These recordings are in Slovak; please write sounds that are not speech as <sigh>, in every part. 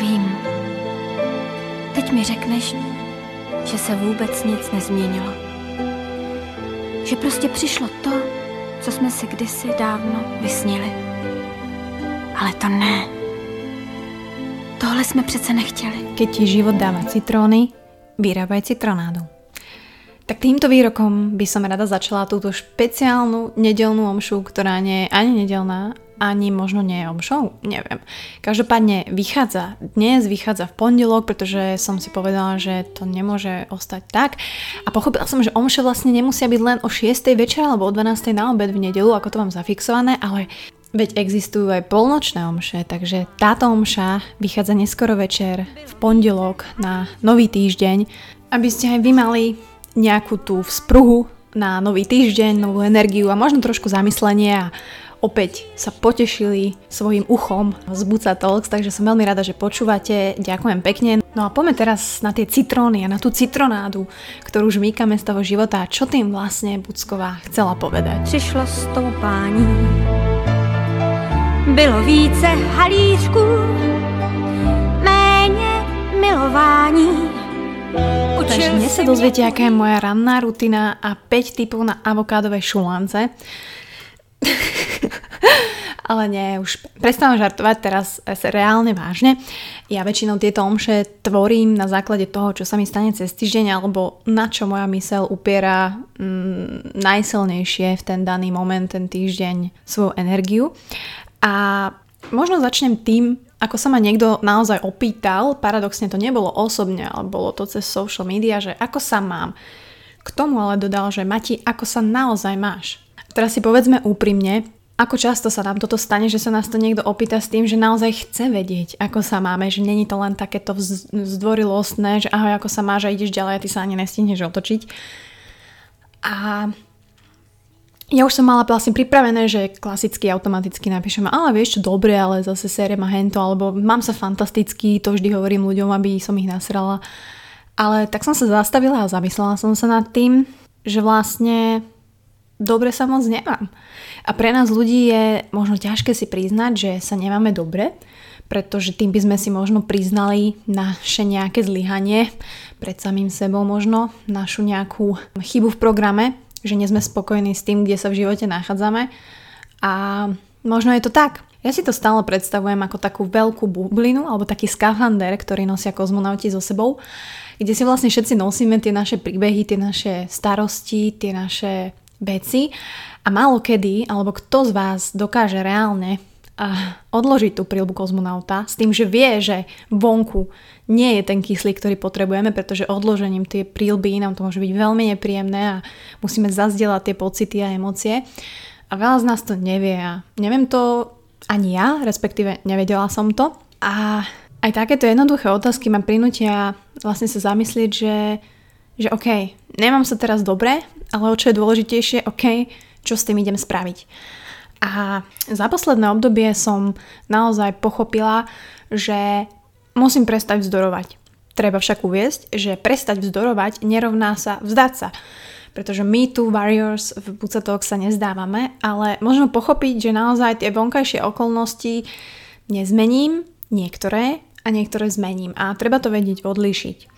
Vím. Teď mi řekneš, že se vůbec nic nezměnilo. Že prostě přišlo to, co jsme si kdysi dávno vysnili. Ale to ne. Tohle jsme přece nechtěli. Keď ti život dáva citróny, vyrábaj citronádu. Tak týmto výrokom by som rada začala túto špeciálnu nedelnú omšu, ktorá nie je ani nedelná, ani možno nie je omšou, neviem. Každopádne vychádza, dnes vychádza v pondelok, pretože som si povedala, že to nemôže ostať tak. A pochopila som, že omše vlastne nemusia byť len o 6. večer alebo o 12. na obed v nedelu, ako to mám zafixované, ale Veď existujú aj polnočné omše, takže táto omša vychádza neskoro večer v pondelok na nový týždeň, aby ste aj vy mali nejakú tú vzpruhu na nový týždeň, novú energiu a možno trošku zamyslenie a opäť sa potešili svojim uchom z Buca Talks, takže som veľmi rada, že počúvate. Ďakujem pekne. No a poďme teraz na tie citróny a na tú citronádu, ktorú žmýkame z toho života. Čo tým vlastne Bucková chcela povedať? Přišlo stoupání bylo více halířků, méně milování. Takže dnes sa dozviete, aká je moja ranná rutina a 5 typov na avokádové šulance. <laughs> <laughs> Ale nie, už prestávam žartovať teraz reálne vážne. Ja väčšinou tieto omše tvorím na základe toho, čo sa mi stane cez týždeň alebo na čo moja mysel upiera mm, najsilnejšie v ten daný moment, ten týždeň svoju energiu. A možno začnem tým, ako sa ma niekto naozaj opýtal, paradoxne to nebolo osobne, ale bolo to cez social media, že ako sa mám. K tomu ale dodal, že Mati, ako sa naozaj máš. Teraz si povedzme úprimne, ako často sa nám toto stane, že sa nás to niekto opýta s tým, že naozaj chce vedieť, ako sa máme, že není to len takéto zdvorilostné, že ahoj, ako sa máš a ideš ďalej a ty sa ani nestihneš otočiť. A ja už som mala vlastne pripravené, že klasicky automaticky napíšem, ale vieš čo, dobre, ale zase série má hento, alebo mám sa fantasticky, to vždy hovorím ľuďom, aby som ich nasrala. Ale tak som sa zastavila a zamyslela som sa nad tým, že vlastne dobre sa moc nemám. A pre nás ľudí je možno ťažké si priznať, že sa nemáme dobre, pretože tým by sme si možno priznali naše nejaké zlyhanie pred samým sebou možno, našu nejakú chybu v programe, že nie sme spokojní s tým, kde sa v živote nachádzame. A možno je to tak. Ja si to stále predstavujem ako takú veľkú bublinu alebo taký skafander, ktorý nosia kozmonauti so sebou, kde si vlastne všetci nosíme tie naše príbehy, tie naše starosti, tie naše veci a málo kedy, alebo kto z vás dokáže reálne odložiť tú prílbu kozmonauta s tým, že vie, že vonku nie je ten kyslík, ktorý potrebujeme, pretože odložením tie prílby nám to môže byť veľmi nepríjemné a musíme zazdieľať tie pocity a emócie. A veľa z nás to nevie a neviem to ani ja, respektíve nevedela som to. A aj takéto jednoduché otázky ma prinútia vlastne sa zamyslieť, že, že OK, nemám sa teraz dobre, ale o čo je dôležitejšie, OK, čo s tým idem spraviť. A za posledné obdobie som naozaj pochopila, že musím prestať vzdorovať. Treba však uviesť, že prestať vzdorovať nerovná sa vzdať sa. Pretože my tu Warriors v Bucetok sa nezdávame, ale možno pochopiť, že naozaj tie vonkajšie okolnosti nezmením, niektoré a niektoré zmením. A treba to vedieť odlíšiť.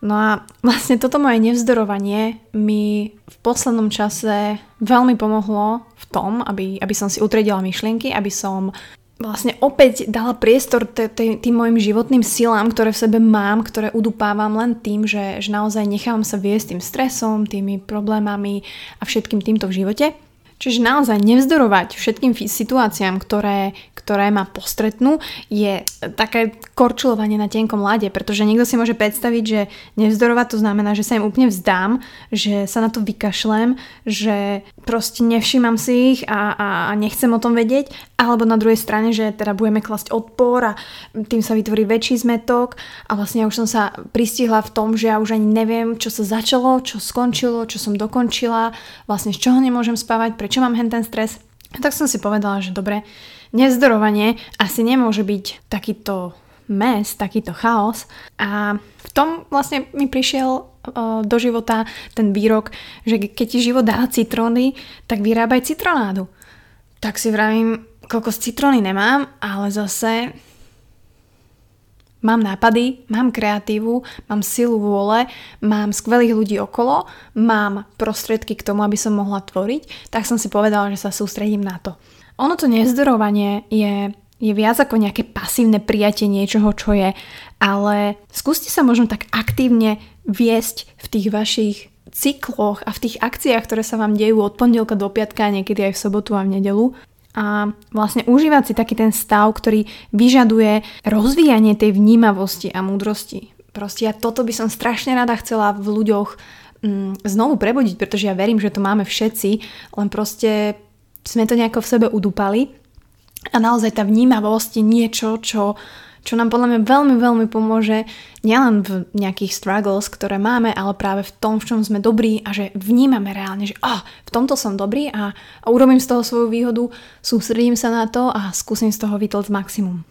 No a vlastne toto moje nevzdorovanie mi v poslednom čase veľmi pomohlo v tom, aby, aby som si utredila myšlienky, aby som vlastne opäť dala priestor tým mojim životným silám, ktoré v sebe mám, ktoré udupávam len tým, že, že naozaj nechávam sa viesť tým stresom, tými problémami a všetkým týmto v živote. Čiže naozaj nevzdorovať všetkým situáciám, ktoré, ktoré ma postretnú, je také korčulovanie na tenkom lade, pretože niekto si môže predstaviť, že nevzdorovať to znamená, že sa im úplne vzdám, že sa na to vykašlem, že proste nevšímam si ich a, a, a nechcem o tom vedieť, alebo na druhej strane, že teda budeme klasť odpor a tým sa vytvorí väčší zmetok a vlastne ja už som sa pristihla v tom, že ja už ani neviem, čo sa začalo, čo skončilo, čo som dokončila, vlastne z čoho nemôžem spávať, prečo mám ten stres. Tak som si povedala, že dobre, nezdorovanie asi nemôže byť takýto mes, takýto chaos. A v tom vlastne mi prišiel uh, do života ten výrok, že keď ti život dá citróny, tak vyrábaj citronádu. Tak si vravím, kokos citróny nemám, ale zase Mám nápady, mám kreatívu, mám silu vôle, mám skvelých ľudí okolo, mám prostriedky k tomu, aby som mohla tvoriť, tak som si povedala, že sa sústredím na to. Ono to nezdorovanie je, je viac ako nejaké pasívne prijatie niečoho, čo je, ale skúste sa možno tak aktívne viesť v tých vašich cykloch a v tých akciách, ktoré sa vám dejú od pondelka do piatka, niekedy aj v sobotu a v nedelu, a vlastne užívať si taký ten stav, ktorý vyžaduje rozvíjanie tej vnímavosti a múdrosti. Proste ja toto by som strašne rada chcela v ľuďoch mm, znovu prebudiť, pretože ja verím, že to máme všetci, len proste sme to nejako v sebe udúpali a naozaj tá vnímavosť je niečo, čo čo nám podľa mňa veľmi, veľmi pomôže nielen v nejakých struggles, ktoré máme, ale práve v tom, v čom sme dobrí a že vnímame reálne, že oh, v tomto som dobrý a, a urobím z toho svoju výhodu, sústredím sa na to a skúsim z toho vytlť maximum.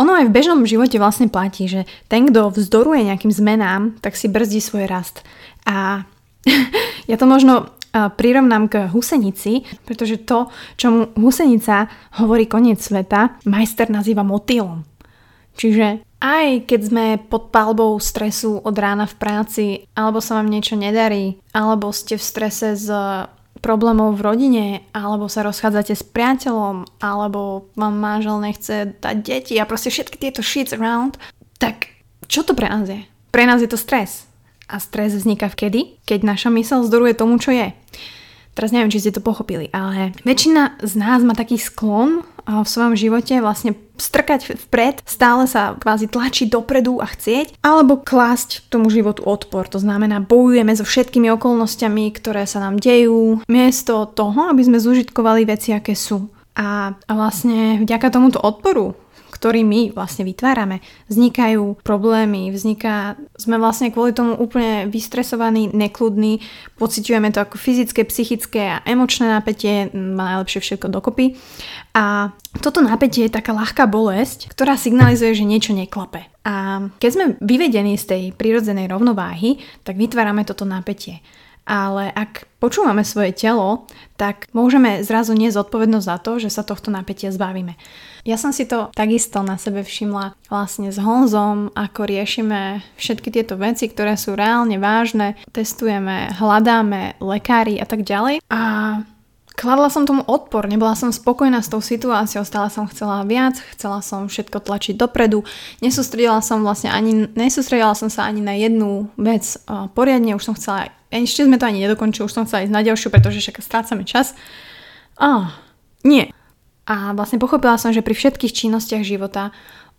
Ono aj v bežnom živote vlastne platí, že ten, kto vzdoruje nejakým zmenám, tak si brzdí svoj rast. A <laughs> ja to možno prirovnám k husenici, pretože to, čomu husenica hovorí koniec sveta, majster nazýva motýlom. Čiže aj keď sme pod palbou stresu od rána v práci, alebo sa vám niečo nedarí, alebo ste v strese z problémov v rodine, alebo sa rozchádzate s priateľom, alebo vám manžel nechce dať deti a proste všetky tieto shits around, tak čo to pre nás je? Pre nás je to stres. A stres vzniká vkedy? Keď naša mysl zdoruje tomu, čo je. Teraz neviem, či ste to pochopili, ale väčšina z nás má taký sklon v svojom živote vlastne strkať vpred, stále sa kvázi tlačiť dopredu a chcieť, alebo klásť tomu životu odpor. To znamená, bojujeme so všetkými okolnostiami, ktoré sa nám dejú, miesto toho, aby sme zužitkovali veci, aké sú. A, a vlastne vďaka tomuto odporu ktorý my vlastne vytvárame, vznikajú problémy, vzniká, sme vlastne kvôli tomu úplne vystresovaní, nekludní, pociťujeme to ako fyzické, psychické a emočné napätie, má najlepšie všetko dokopy. A toto napätie je taká ľahká bolesť, ktorá signalizuje, že niečo neklape. A keď sme vyvedení z tej prírodzenej rovnováhy, tak vytvárame toto napätie ale ak počúvame svoje telo, tak môžeme zrazu niesť zodpovednosť za to, že sa tohto napätia zbavíme. Ja som si to takisto na sebe všimla vlastne s Honzom, ako riešime všetky tieto veci, ktoré sú reálne vážne, testujeme, hľadáme lekári a tak ďalej. A Kladla som tomu odpor, nebola som spokojná s tou situáciou, stále som chcela viac, chcela som všetko tlačiť dopredu, nesústredila som vlastne ani, nesústredila som sa ani na jednu vec poriadne, už som chcela, ešte sme to ani nedokončili, už som chcela ísť na ďalšiu, pretože však strácame čas. Ah, nie. A vlastne pochopila som, že pri všetkých činnostiach života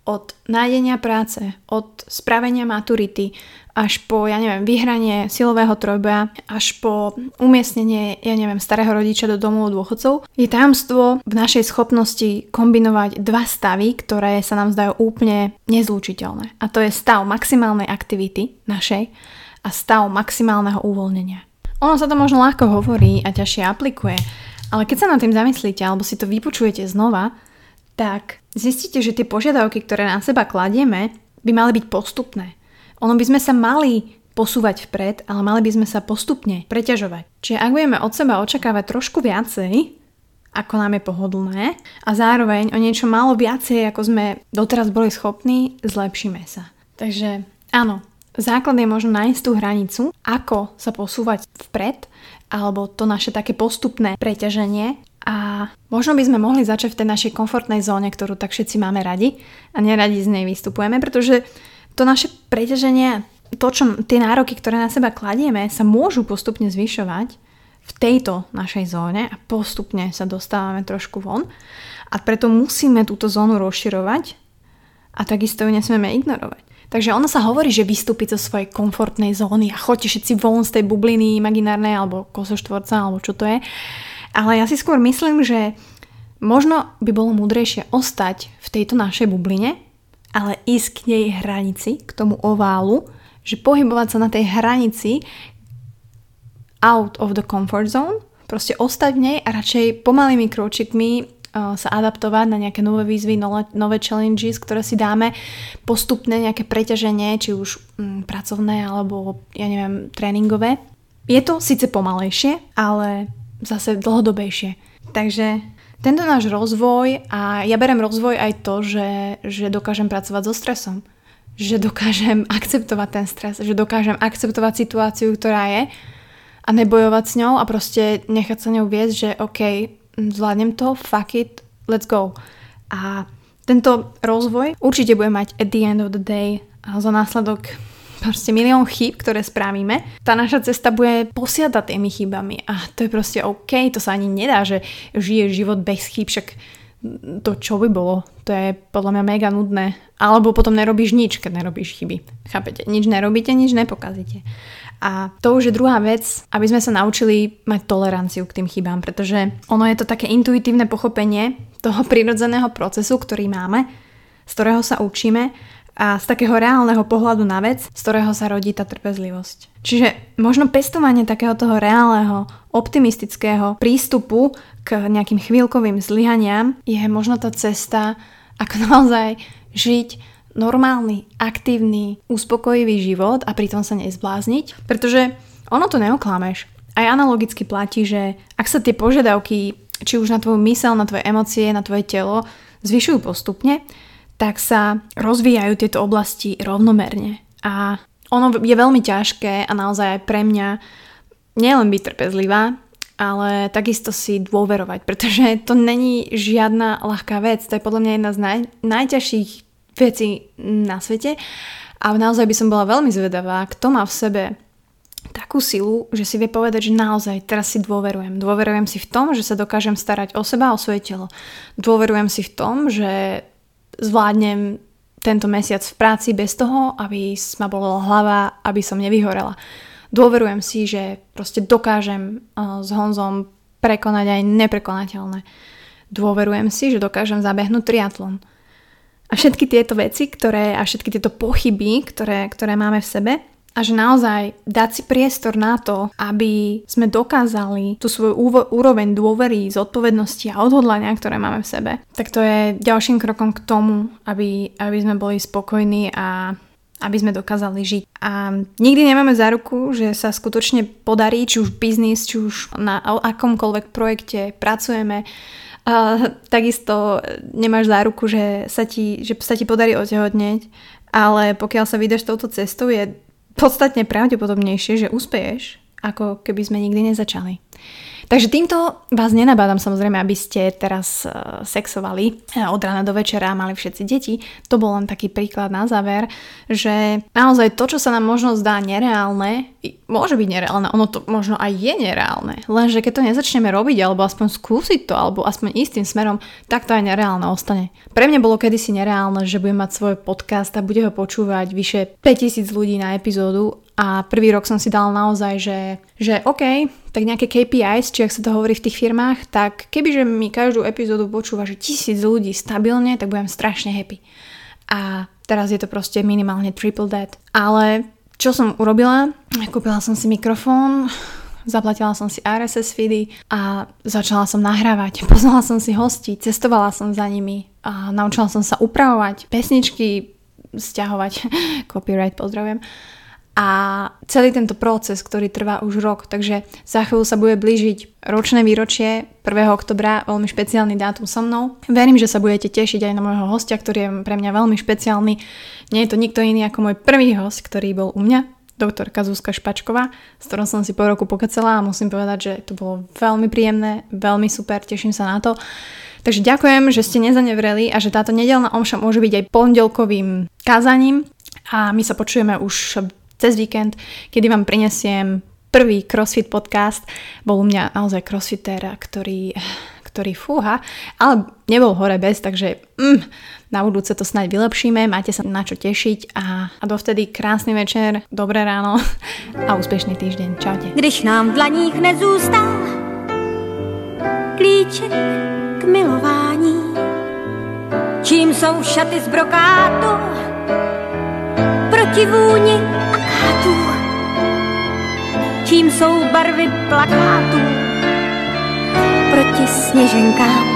od nájdenia práce, od spravenia maturity, až po, ja neviem, vyhranie silového trojboja, až po umiestnenie, ja neviem, starého rodiča do domov dôchodcov, je tajomstvo v našej schopnosti kombinovať dva stavy, ktoré sa nám zdajú úplne nezlúčiteľné. A to je stav maximálnej aktivity našej a stav maximálneho uvoľnenia. Ono sa to možno ľahko hovorí a ťažšie aplikuje, ale keď sa nad tým zamyslíte alebo si to vypočujete znova, tak zistíte, že tie požiadavky, ktoré na seba kladieme, by mali byť postupné. Ono by sme sa mali posúvať vpred, ale mali by sme sa postupne preťažovať. Čiže ak budeme od seba očakávať trošku viacej, ako nám je pohodlné a zároveň o niečo málo viacej, ako sme doteraz boli schopní, zlepšíme sa. Takže áno, základ je možno nájsť tú hranicu, ako sa posúvať vpred, alebo to naše také postupné preťaženie a možno by sme mohli začať v tej našej komfortnej zóne, ktorú tak všetci máme radi a neradi z nej vystupujeme, pretože to naše preťaženie, to, čo, tie nároky, ktoré na seba kladieme, sa môžu postupne zvyšovať v tejto našej zóne a postupne sa dostávame trošku von. A preto musíme túto zónu rozširovať a takisto ju nesmieme ignorovať. Takže ono sa hovorí, že vystúpiť zo svojej komfortnej zóny a choďte všetci von z tej bubliny imaginárnej alebo kosoštvorca alebo čo to je. Ale ja si skôr myslím, že možno by bolo múdrejšie ostať v tejto našej bubline ale ísť k nej hranici, k tomu oválu, že pohybovať sa na tej hranici out of the comfort zone, proste ostať v nej a radšej pomalými kročikmi uh, sa adaptovať na nejaké nové výzvy, nové, challenges, ktoré si dáme, postupné nejaké preťaženie, či už um, pracovné alebo ja neviem, tréningové. Je to síce pomalejšie, ale zase dlhodobejšie. Takže tento náš rozvoj, a ja berem rozvoj aj to, že, že dokážem pracovať so stresom. že dokážem <laughs> akceptovať ten stres, že dokážem akceptovať situáciu, ktorá je a nebojovať s ňou a proste nechať sa ňou viesť, že OK, zvládnem to, fuck it, let's go. A tento rozvoj určite bude mať at the end of the day za následok proste milión chýb, ktoré spravíme. Tá naša cesta bude posiada tými chybami a to je proste OK, to sa ani nedá, že žije život bez chýb, však to čo by bolo, to je podľa mňa mega nudné. Alebo potom nerobíš nič, keď nerobíš chyby. Chápete? Nič nerobíte, nič nepokazíte. A to už je druhá vec, aby sme sa naučili mať toleranciu k tým chybám, pretože ono je to také intuitívne pochopenie toho <laughs> prirodzeného procesu, ktorý máme, z ktorého sa učíme a z takého reálneho pohľadu na vec, z ktorého sa rodí tá trpezlivosť. Čiže možno pestovanie takého toho reálneho, optimistického prístupu k nejakým chvíľkovým zlyhaniam je možno tá cesta, ako <laughs> naozaj žiť normálny, aktívny, uspokojivý život a pritom sa nezblázniť, pretože ono to neoklameš. Aj analogicky platí, že ak sa tie požiadavky, či už na tvoju mysel, na tvoje emócie, na tvoje telo, zvyšujú postupne, tak sa rozvíjajú tieto oblasti rovnomerne. A ono je veľmi ťažké a naozaj aj pre mňa nielen byť trpezlivá, ale takisto si dôverovať, pretože to není žiadna ľahká vec. To je podľa mňa jedna z naj, najťažších veci na svete. A naozaj by som bola veľmi zvedavá, kto má v sebe takú silu, že si vie povedať, že naozaj teraz si dôverujem. Dôverujem si v tom, že sa dokážem starať o seba o svoje telo. Dôverujem si v tom, že zvládnem tento mesiac v práci bez toho, aby ma bola hlava, aby som nevyhorela. Dôverujem si, že proste dokážem s Honzom prekonať aj neprekonateľné. Dôverujem si, že dokážem zabehnúť triatlon. A všetky tieto veci, ktoré, a všetky tieto pochyby, ktoré, ktoré máme v sebe, a že naozaj dať si priestor na to, aby sme dokázali tú svoju úroveň dôvery, zodpovednosti a odhodlania, ktoré máme v sebe, tak to je ďalším krokom k tomu, aby, aby sme boli spokojní a aby sme dokázali žiť. A nikdy nemáme záruku, že sa skutočne podarí, či už biznis, či už na akomkoľvek projekte pracujeme, a takisto nemáš záruku, že sa ti, že sa ti podarí otehotneť, ale pokiaľ sa vydaš touto cestou, je podstatne pravdepodobnejšie, že uspeješ, ako keby sme nikdy nezačali. Takže týmto vás nenabádam samozrejme, aby ste teraz uh, sexovali e, od rána do večera a mali všetci deti. To bol len taký príklad na záver, že naozaj to, čo sa nám možno zdá nereálne, môže byť nereálne, ono to možno aj je nereálne. Lenže keď to nezačneme robiť, alebo aspoň skúsiť to, alebo aspoň istým smerom, tak to aj nereálne ostane. Pre mňa bolo kedysi nereálne, že budem mať svoj podcast a bude ho počúvať vyše 5000 ľudí na epizódu a prvý rok som si dal naozaj, že, že OK, tak nejaké KPIs, či ak sa to hovorí v tých firmách, tak kebyže mi každú epizódu počúva, že tisíc ľudí stabilne, tak budem strašne happy. A teraz je to proste minimálne triple that. Ale čo som urobila? Kúpila som si mikrofón, zaplatila som si RSS feedy a začala som nahrávať. <laughs> Poznala som si hosti, cestovala som za nimi a naučila som sa upravovať pesničky, stiahovať, <laughs> copyright pozdravujem a celý tento proces, ktorý trvá už rok, takže za chvíľu sa bude blížiť ročné výročie 1. oktobra, veľmi špeciálny dátum so mnou. Verím, že sa budete tešiť aj na môjho hostia, ktorý je pre mňa veľmi špeciálny. Nie je to nikto iný ako môj prvý host, ktorý bol u mňa, doktorka Zuzka Špačková, s ktorou som si po roku pokecela a musím povedať, že to bolo veľmi príjemné, veľmi super, teším sa na to. Takže ďakujem, že ste nezanevreli a že táto nedelná omša môže byť aj pondelkovým kázaním a my sa počujeme už cez víkend, kedy vám prinesiem prvý CrossFit podcast. Bol u mňa naozaj crossfitter, ktorý, ktorý fúha, ale nebol hore bez, takže mm, na budúce to snáď vylepšíme, máte sa na čo tešiť a, a dovtedy krásny večer, dobré ráno <laughs> a úspešný týždeň. Čaute. Když nám v dlaních nezůstá klíček k milování, čím jsou šaty z brokátu, proti vůni plakátů. Čím jsou barvy plakátů proti sněženkám?